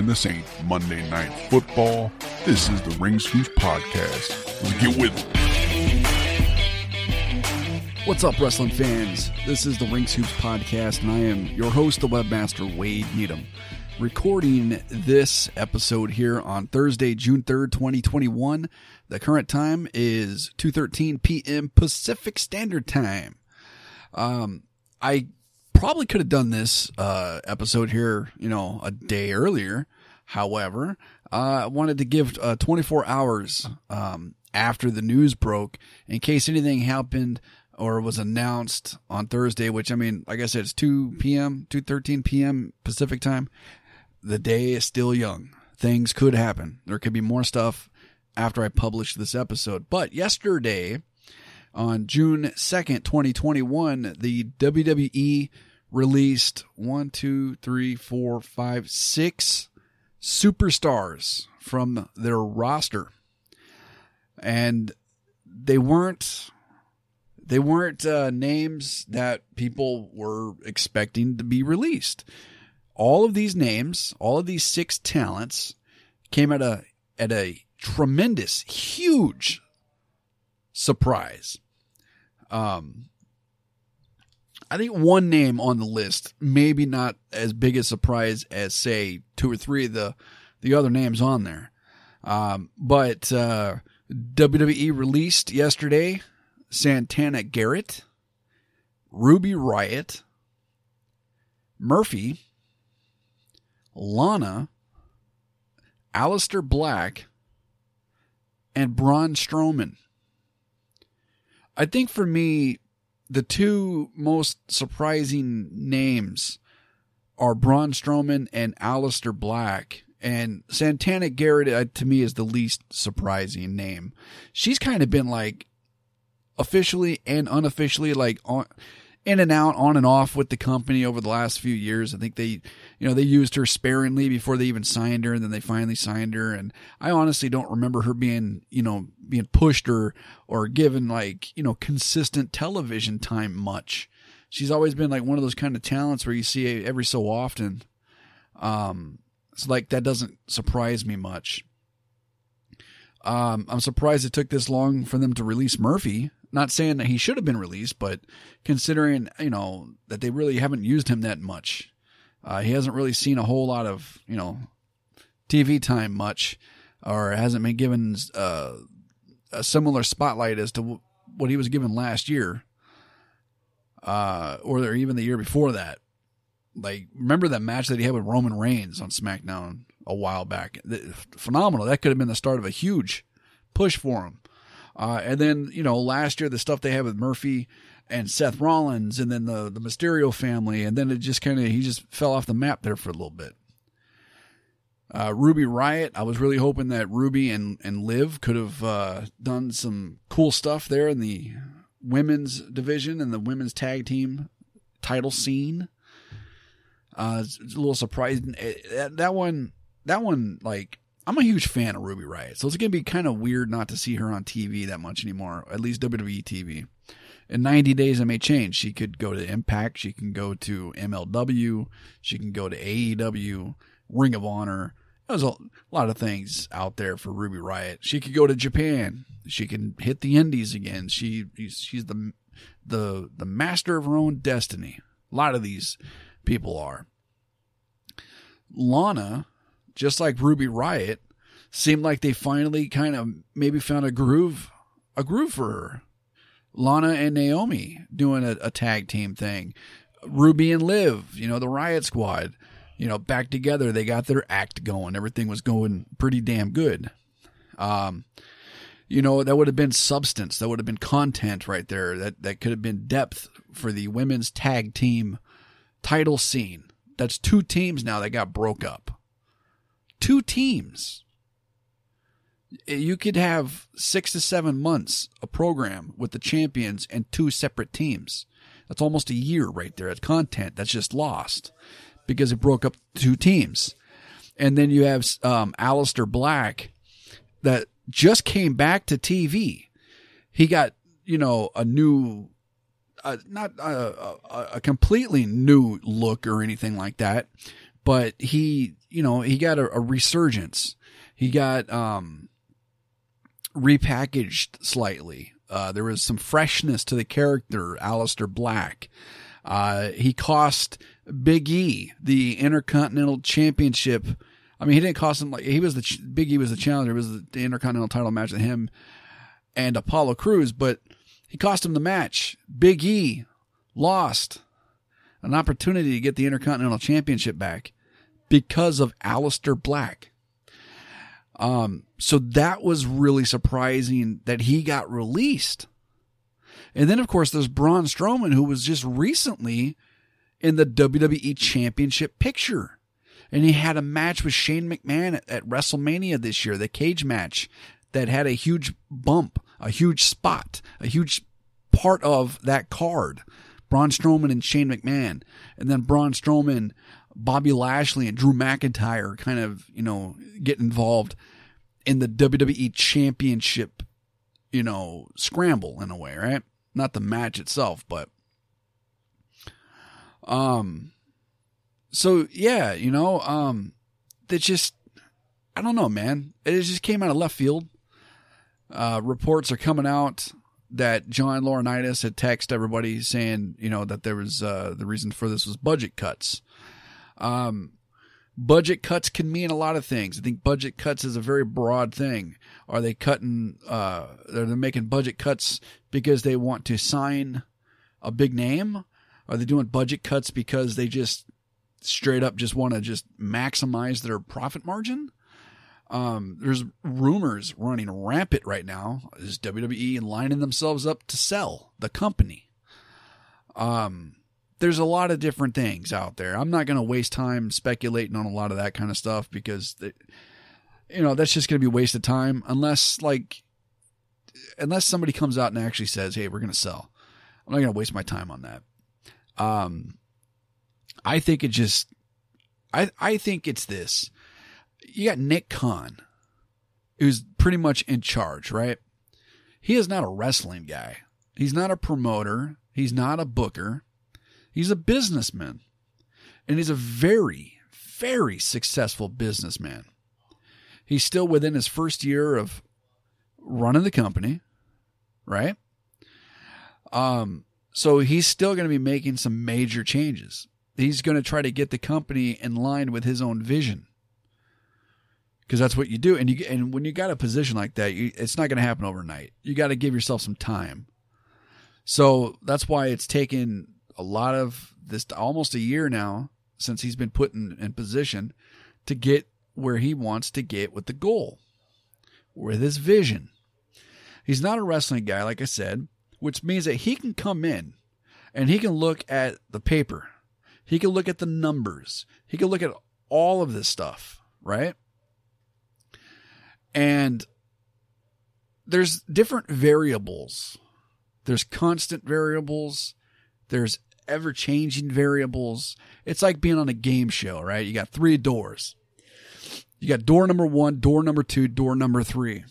and this ain't Monday Night Football. This is the Ring Scoops Podcast. Let's get with it. What's up, wrestling fans? This is the Ring Scoops Podcast, and I am your host, the webmaster, Wade Needham. Recording this episode here on Thursday, June 3rd, 2021. The current time is 2.13 p.m. Pacific Standard Time. Um, I probably could have done this uh, episode here, you know, a day earlier. However, uh, I wanted to give uh, 24 hours um, after the news broke in case anything happened or was announced on Thursday, which I mean, like I said, it's 2 p.m., 2.13 p.m. Pacific time. The day is still young. Things could happen. There could be more stuff after I publish this episode. But yesterday, on June 2nd, 2021, the WWE released one, two, three, four, five, six superstars from their roster. And they weren't they weren't uh, names that people were expecting to be released. All of these names, all of these six talents, came at a at a tremendous, huge surprise. Um, I think one name on the list, maybe not as big a surprise as say two or three of the the other names on there. Um, but uh, WWE released yesterday Santana Garrett, Ruby Riott, Murphy, Lana, Aleister Black, and Braun Strowman. I think for me, the two most surprising names are Braun Strowman and Aleister Black. And Santana Garrett, uh, to me, is the least surprising name. She's kind of been like officially and unofficially, like on in and out, on and off with the company over the last few years. I think they, you know, they used her sparingly before they even signed her, and then they finally signed her. And I honestly don't remember her being, you know, being pushed or or given like, you know, consistent television time much. She's always been like one of those kind of talents where you see every so often. Um, it's like that doesn't surprise me much. Um, I'm surprised it took this long for them to release Murphy. Not saying that he should have been released, but considering you know that they really haven't used him that much, uh, he hasn't really seen a whole lot of you know TV time much, or hasn't been given uh, a similar spotlight as to w- what he was given last year, uh, or even the year before that. Like, remember that match that he had with Roman Reigns on SmackDown a while back? Phenomenal. That could have been the start of a huge push for him. Uh, and then, you know, last year, the stuff they had with Murphy and Seth Rollins and then the, the Mysterio family. And then it just kind of, he just fell off the map there for a little bit. Uh, Ruby Riott, I was really hoping that Ruby and, and Liv could have uh, done some cool stuff there in the women's division and the women's tag team title scene. Uh, it's, a little surprising. That, that one, that one, like, I'm a huge fan of Ruby Riott, so it's to be kind of weird not to see her on TV that much anymore, at least WWE TV. In 90 days, it may change. She could go to Impact, she can go to MLW, she can go to AEW, Ring of Honor. There's a lot of things out there for Ruby Riott. She could go to Japan. She can hit the Indies again. She she's the the the master of her own destiny. A lot of these people are. Lana just like Ruby Riott, seemed like they finally kind of maybe found a groove, a groove for her. Lana and Naomi doing a, a tag team thing. Ruby and Liv, you know, the Riott Squad, you know, back together. They got their act going. Everything was going pretty damn good. Um, you know, that would have been substance. That would have been content right there. That that could have been depth for the women's tag team title scene. That's two teams now that got broke up two teams. You could have six to seven months a program with the champions and two separate teams. That's almost a year right there. It's content that's just lost because it broke up two teams. And then you have um, Aleister Black that just came back to TV. He got, you know, a new, uh, not a, a, a completely new look or anything like that, but he, you know, he got a, a resurgence. He got um, repackaged slightly. Uh, there was some freshness to the character, Aleister Black. Uh, he cost Big E the Intercontinental Championship. I mean, he didn't cost him like he was the Big E was the challenger. It was the, the Intercontinental title match with him and Apollo Crews, but he cost him the match. Big E lost an opportunity to get the Intercontinental Championship back because of Aleister Black. Um, so that was really surprising that he got released. And then, of course, there's Braun Strowman, who was just recently in the WWE Championship picture. And he had a match with Shane McMahon at, at WrestleMania this year, the cage match that had a huge bump, a huge spot, a huge part of that card. Braun Strowman and Shane McMahon. And then Braun Strowman, Bobby Lashley, and Drew McIntyre kind of, you know, get involved in the WWE Championship, you know, scramble in a way, right? Not the match itself, but um so yeah, you know, um that just I don't know, man. It just came out of left field. Uh reports are coming out that John Laurinaitis had texted everybody saying, you know, that there was uh the reason for this was budget cuts. Um budget cuts can mean a lot of things. I think budget cuts is a very broad thing. Are they cutting? Uh, are they making budget cuts because they want to sign a big name? Are they doing budget cuts because they just straight up just want to just maximize their profit margin? Um, there's rumors running rampant right now. Is WWE lining themselves up to sell the company? Um, there's a lot of different things out there. I'm not going to waste time speculating on a lot of that kind of stuff because, they, you know, that's just going to be wasted time unless like, unless somebody comes out and actually says, "Hey, we're going to sell." I'm not going to waste my time on that. Um, I think it just, I I think it's this. You got Nick Khan, who's pretty much in charge, right? He is not a wrestling guy. He's not a promoter. He's not a booker He's a businessman. And he's a very, very successful businessman. He's still within his first year of running the company, right? Um, so he's still going to be making some major changes. He's going to try to get the company in line with his own vision. Because that's what you do, and you and when you got a position like that, you, it's not going to happen overnight. You got to give yourself some time. So that's why it's taken a lot of this almost a year now since he's been put in, in position to get where he wants to get with the goal, with his vision. He's not a wrestling guy, like I said, which means that he can come in and he can look at the paper. He can look at the numbers. He can look at all of this stuff, right? And there's different variables. There's constant variables. There's ever changing variables. It's like being on a game show, right? You got three doors. You got door number one, door number two, door number three.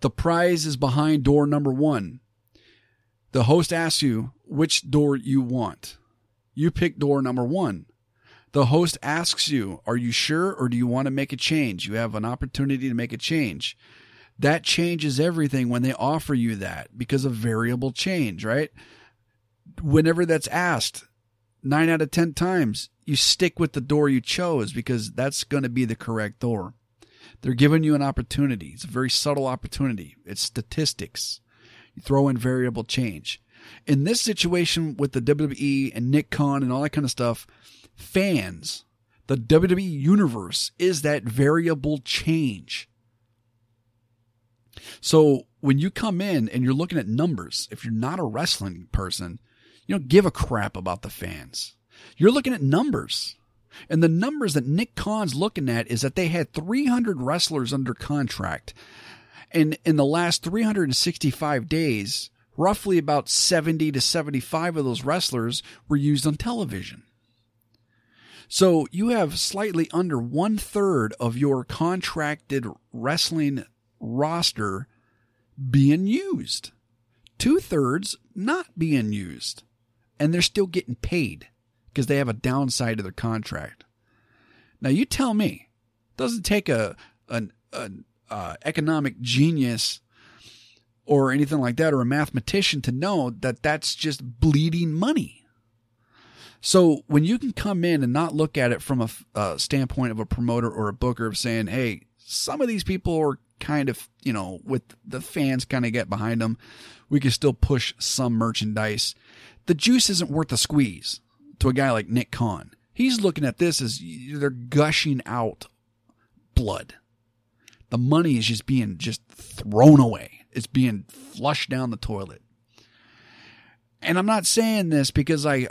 The prize is behind door number one. The host asks you which door you want. You pick door number one. The host asks you, Are you sure or do you want to make a change? You have an opportunity to make a change. That changes everything when they offer you that because of variable change, right? whenever that's asked, nine out of 10 times, you stick with the door you chose because that's going to be the correct door. They're giving you an opportunity. It's a very subtle opportunity. It's statistics. You throw in variable change. In this situation with the WWE and Nick Khan and all that kind of stuff, fans, the WWE universe is that variable change. So when you come in and you're looking at numbers, if you're not a wrestling person, you don't give a crap about the fans. You're looking at numbers. And the numbers that Nick Khan's looking at is that they had 300 wrestlers under contract. And in the last 365 days, roughly about 70 to 75 of those wrestlers were used on television. So you have slightly under one third of your contracted wrestling roster being used, two thirds not being used and they're still getting paid because they have a downside to their contract. Now you tell me. Doesn't take a an, an uh, economic genius or anything like that or a mathematician to know that that's just bleeding money. So when you can come in and not look at it from a, a uh, standpoint of a promoter or a booker of saying, "Hey, some of these people are kind of, you know, with the fans kind of get behind them, we can still push some merchandise." The juice isn't worth the squeeze to a guy like Nick Khan. He's looking at this as they're gushing out blood. The money is just being just thrown away. It's being flushed down the toilet. And I'm not saying this because I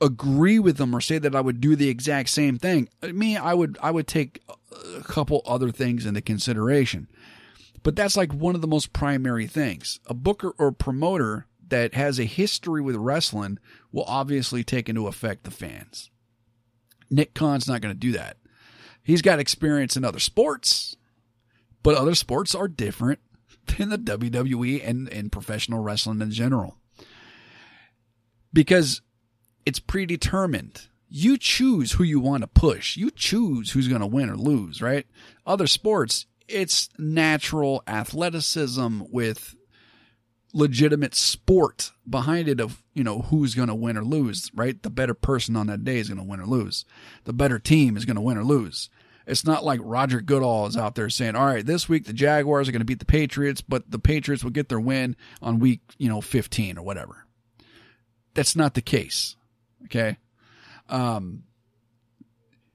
agree with them or say that I would do the exact same thing. Uh, me, I would I would take a couple other things into consideration. But that's like one of the most primary things. A booker or promoter that has a history with wrestling will obviously take into effect the fans. Nick Khan's not going to do that. He's got experience in other sports, but other sports are different than the WWE and, and professional wrestling in general. Because it's predetermined. You choose who you want to push. You choose who's going to win or lose, right? Other sports, it's natural athleticism with legitimate sport behind it of, you know, who's going to win or lose, right? The better person on that day is going to win or lose. The better team is going to win or lose. It's not like Roger Goodell is out there saying, all right, this week the Jaguars are going to beat the Patriots, but the Patriots will get their win on week, you know, 15 or whatever. That's not the case. Okay. Um,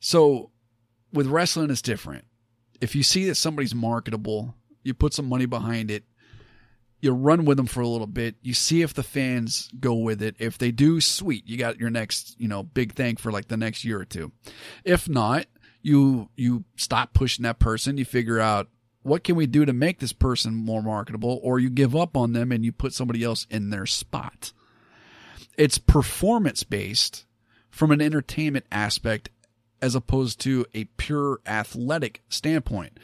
so with wrestling, it's different. If you see that somebody's marketable, you put some money behind it, you run with them for a little bit. You see if the fans go with it. If they do, sweet, you got your next, you know, big thing for like the next year or two. If not, you you stop pushing that person. You figure out what can we do to make this person more marketable, or you give up on them and you put somebody else in their spot. It's performance based from an entertainment aspect as opposed to a pure athletic standpoint.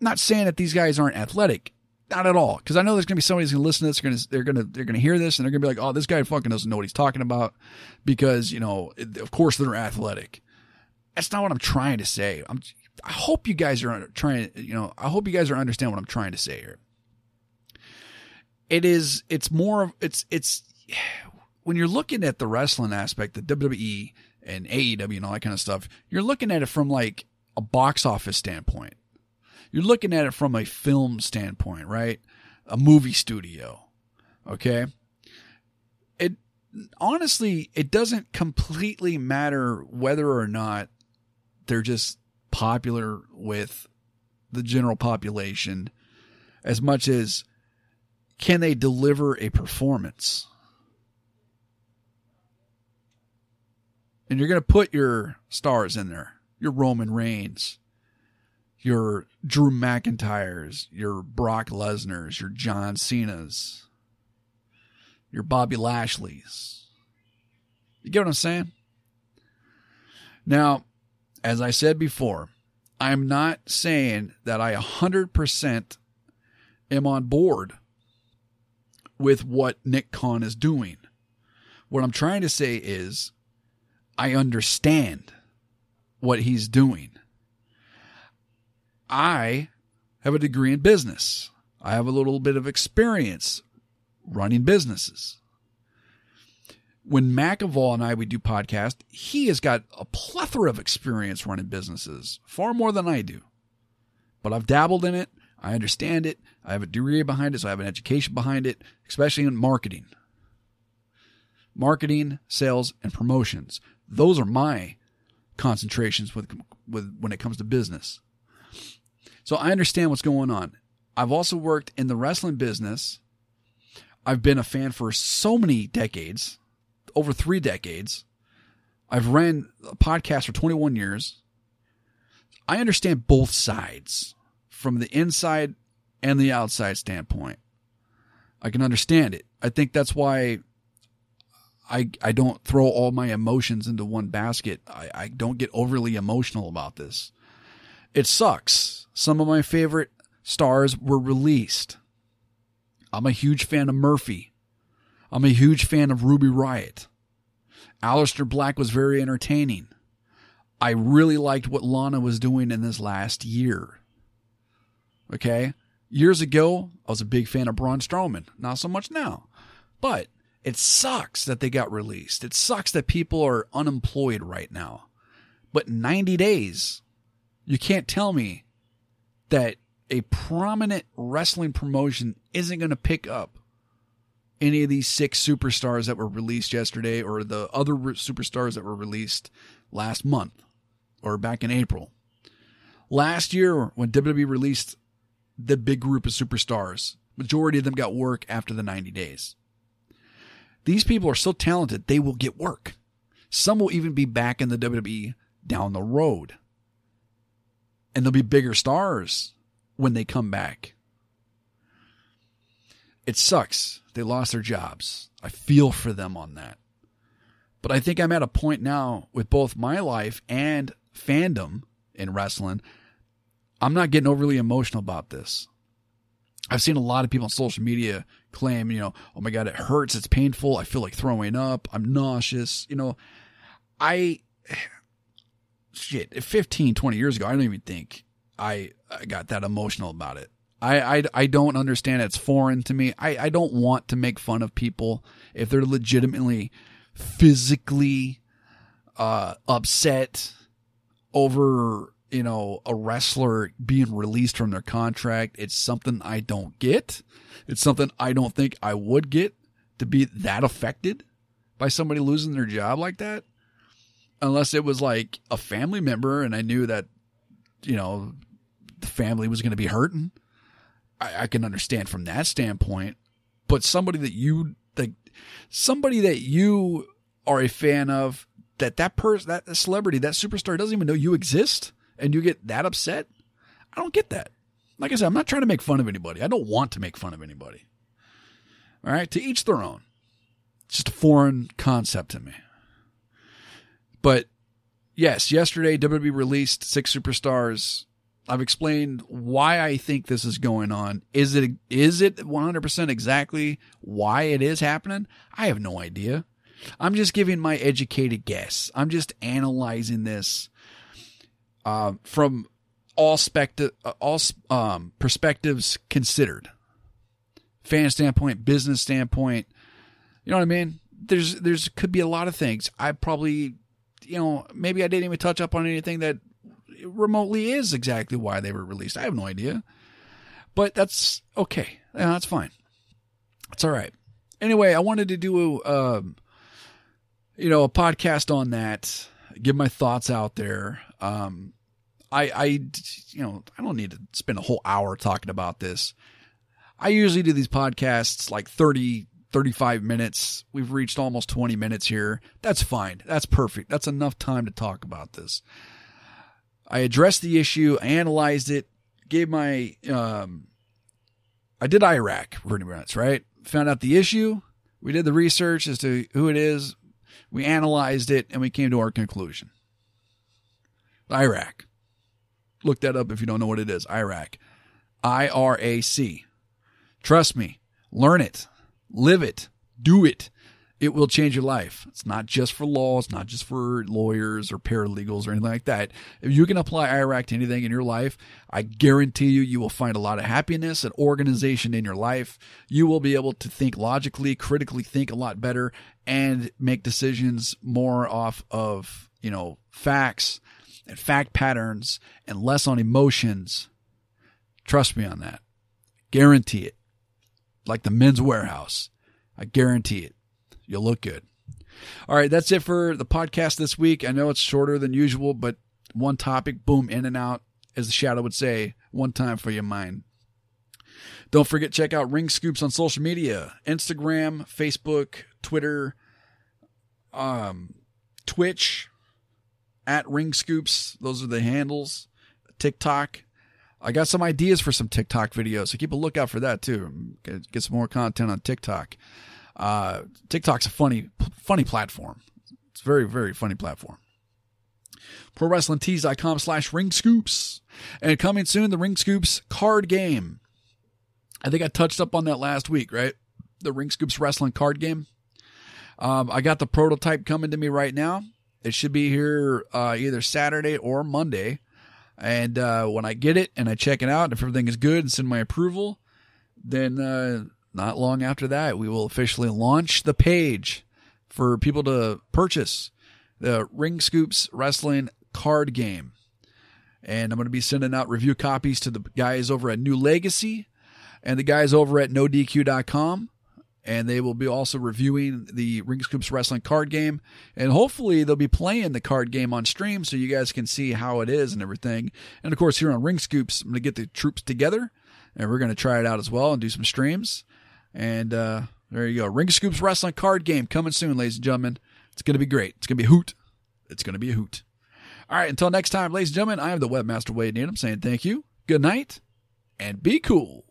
not saying that these guys aren't athletic. Not at all. Because I know there's gonna be somebody who's gonna listen to this. They're gonna they're gonna they're gonna hear this and they're gonna be like, oh, this guy fucking doesn't know what he's talking about. Because you know, of course they're athletic. That's not what I'm trying to say. I'm. I hope you guys are trying. You know, I hope you guys are understand what I'm trying to say here. It is. It's more of. It's. It's. When you're looking at the wrestling aspect, the WWE and AEW and all that kind of stuff, you're looking at it from like a box office standpoint you're looking at it from a film standpoint, right? A movie studio. Okay. It honestly, it doesn't completely matter whether or not they're just popular with the general population as much as can they deliver a performance? And you're going to put your stars in there. Your Roman Reigns, your Drew McIntyres, your Brock Lesnar's, your John Cena's, your Bobby Lashley's. You get what I'm saying? Now, as I said before, I'm not saying that I 100% am on board with what Nick Khan is doing. What I'm trying to say is I understand what he's doing. I have a degree in business. I have a little bit of experience running businesses. When McAvoy and I we do podcast, he has got a plethora of experience running businesses, far more than I do. But I've dabbled in it. I understand it. I have a degree behind it, so I have an education behind it, especially in marketing. Marketing, sales, and promotions. Those are my concentrations with, with when it comes to business. So I understand what's going on. I've also worked in the wrestling business. I've been a fan for so many decades, over three decades. I've ran a podcast for 21 years. I understand both sides from the inside and the outside standpoint. I can understand it. I think that's why I I don't throw all my emotions into one basket. I, I don't get overly emotional about this. It sucks. Some of my favorite stars were released. I'm a huge fan of Murphy. I'm a huge fan of Ruby Riott. Aleister Black was very entertaining. I really liked what Lana was doing in this last year. Okay? Years ago, I was a big fan of Braun Strowman. Not so much now. But it sucks that they got released. It sucks that people are unemployed right now. But 90 days, you can't tell me that a prominent wrestling promotion isn't going to pick up any of these six superstars that were released yesterday or the other superstars that were released last month or back in April. Last year, when WWE released the big group of superstars, majority of them got work after the 90 days. These people are so talented, they will get work. Some will even be back in the WWE down the road. And they'll be bigger stars when they come back. It sucks. They lost their jobs. I feel for them on that. But I think I'm at a point now with both my life and fandom in wrestling. I'm not getting overly emotional about this. I've seen a lot of people on social media claim, you know, oh my God, it hurts. It's painful. I feel like throwing up. I'm nauseous. You know, I, shit, 15, 20 years ago, I don't even think I, I got that emotional about it. I, I, I don't understand. It's foreign to me. I, I don't want to make fun of people if they're legitimately physically uh, upset over you know a wrestler being released from their contract. It's something I don't get. It's something I don't think I would get to be that affected by somebody losing their job like that, unless it was like a family member and I knew that you know the family was going to be hurting. I, I can understand from that standpoint, but somebody that you like, somebody that you are a fan of, that that person, that celebrity, that superstar doesn't even know you exist, and you get that upset. I don't get that. Like I said, I'm not trying to make fun of anybody. I don't want to make fun of anybody. All right, to each their own. It's just a foreign concept to me. But yes, yesterday WWE released six superstars I've explained why I think this is going on. Is it is it 100% exactly why it is happening? I have no idea. I'm just giving my educated guess. I'm just analyzing this uh, from all specti- uh, all um, perspectives considered. Fan standpoint, business standpoint. You know what I mean? There's there's could be a lot of things. I probably you know, maybe I didn't even touch up on anything that remotely is exactly why they were released. I have no idea. But that's okay. Yeah, that's fine. It's all right. Anyway, I wanted to do a, um, you know, a podcast on that, give my thoughts out there. Um, I, I, you know, I don't need to spend a whole hour talking about this. I usually do these podcasts like 30, 35 minutes. We've reached almost 20 minutes here. That's fine. That's perfect. That's enough time to talk about this. I addressed the issue, analyzed it, gave my, um, I did IRAC pretty much, right? Found out the issue. We did the research as to who it is. We analyzed it and we came to our conclusion. IRAC. Look that up if you don't know what it is. IRAC. I R A C. Trust me. Learn it. Live it. Do it it will change your life. It's not just for law. It's not just for lawyers or paralegals or anything like that. If you can apply IRAC to anything in your life, I guarantee you, you will find a lot of happiness and organization in your life. You will be able to think logically, critically think a lot better and make decisions more off of, you know, facts and fact patterns and less on emotions. Trust me on that. Guarantee it. Like the Men's Wearhouse. I guarantee it. You'll look good. All right, that's it for the podcast this week. I know it's shorter than usual, but one topic, boom, in and out, as the shadow would say, one time for your mind. Don't forget, check out Ring Scoops on social media Instagram, Facebook, Twitter, um, Twitch, at Ring Scoops. Those are the handles. TikTok. I got some ideas for some TikTok videos, so keep a lookout for that too. Get, get some more content on TikTok. Uh, TikTok's a funny, funny platform. It's very, very funny platform. ProWrestlingTees.com slash ring scoops. And coming soon, the ring scoops card game. I think I touched up on that last week, right? The ring scoops wrestling card game. Um, I got the prototype coming to me right now. It should be here uh, either Saturday or Monday. And uh, when I get it and I check it out, if everything is good and send my approval, then uh, not long after that, we will officially launch the page for people to purchase the Ring Scoops Wrestling card game. And I'm going to be sending out review copies to the guys over at New Legacy and the guys over at NoDQ.com and they will be also reviewing the Ring Scoops Wrestling card game. And hopefully, they'll be playing the card game on stream so you guys can see how it is and everything. And of course, here on Ring Scoops, I'm going to get the troops together and we're going to try it out as well and do some streams. And uh, there you go. Ring Scoops Wrestling card game coming soon, ladies and gentlemen. It's going to be great. It's going to be a hoot. It's going to be a hoot. All right, until next time, ladies and gentlemen, I am the Webmaster Wade Needham saying thank you, good night, and be cool.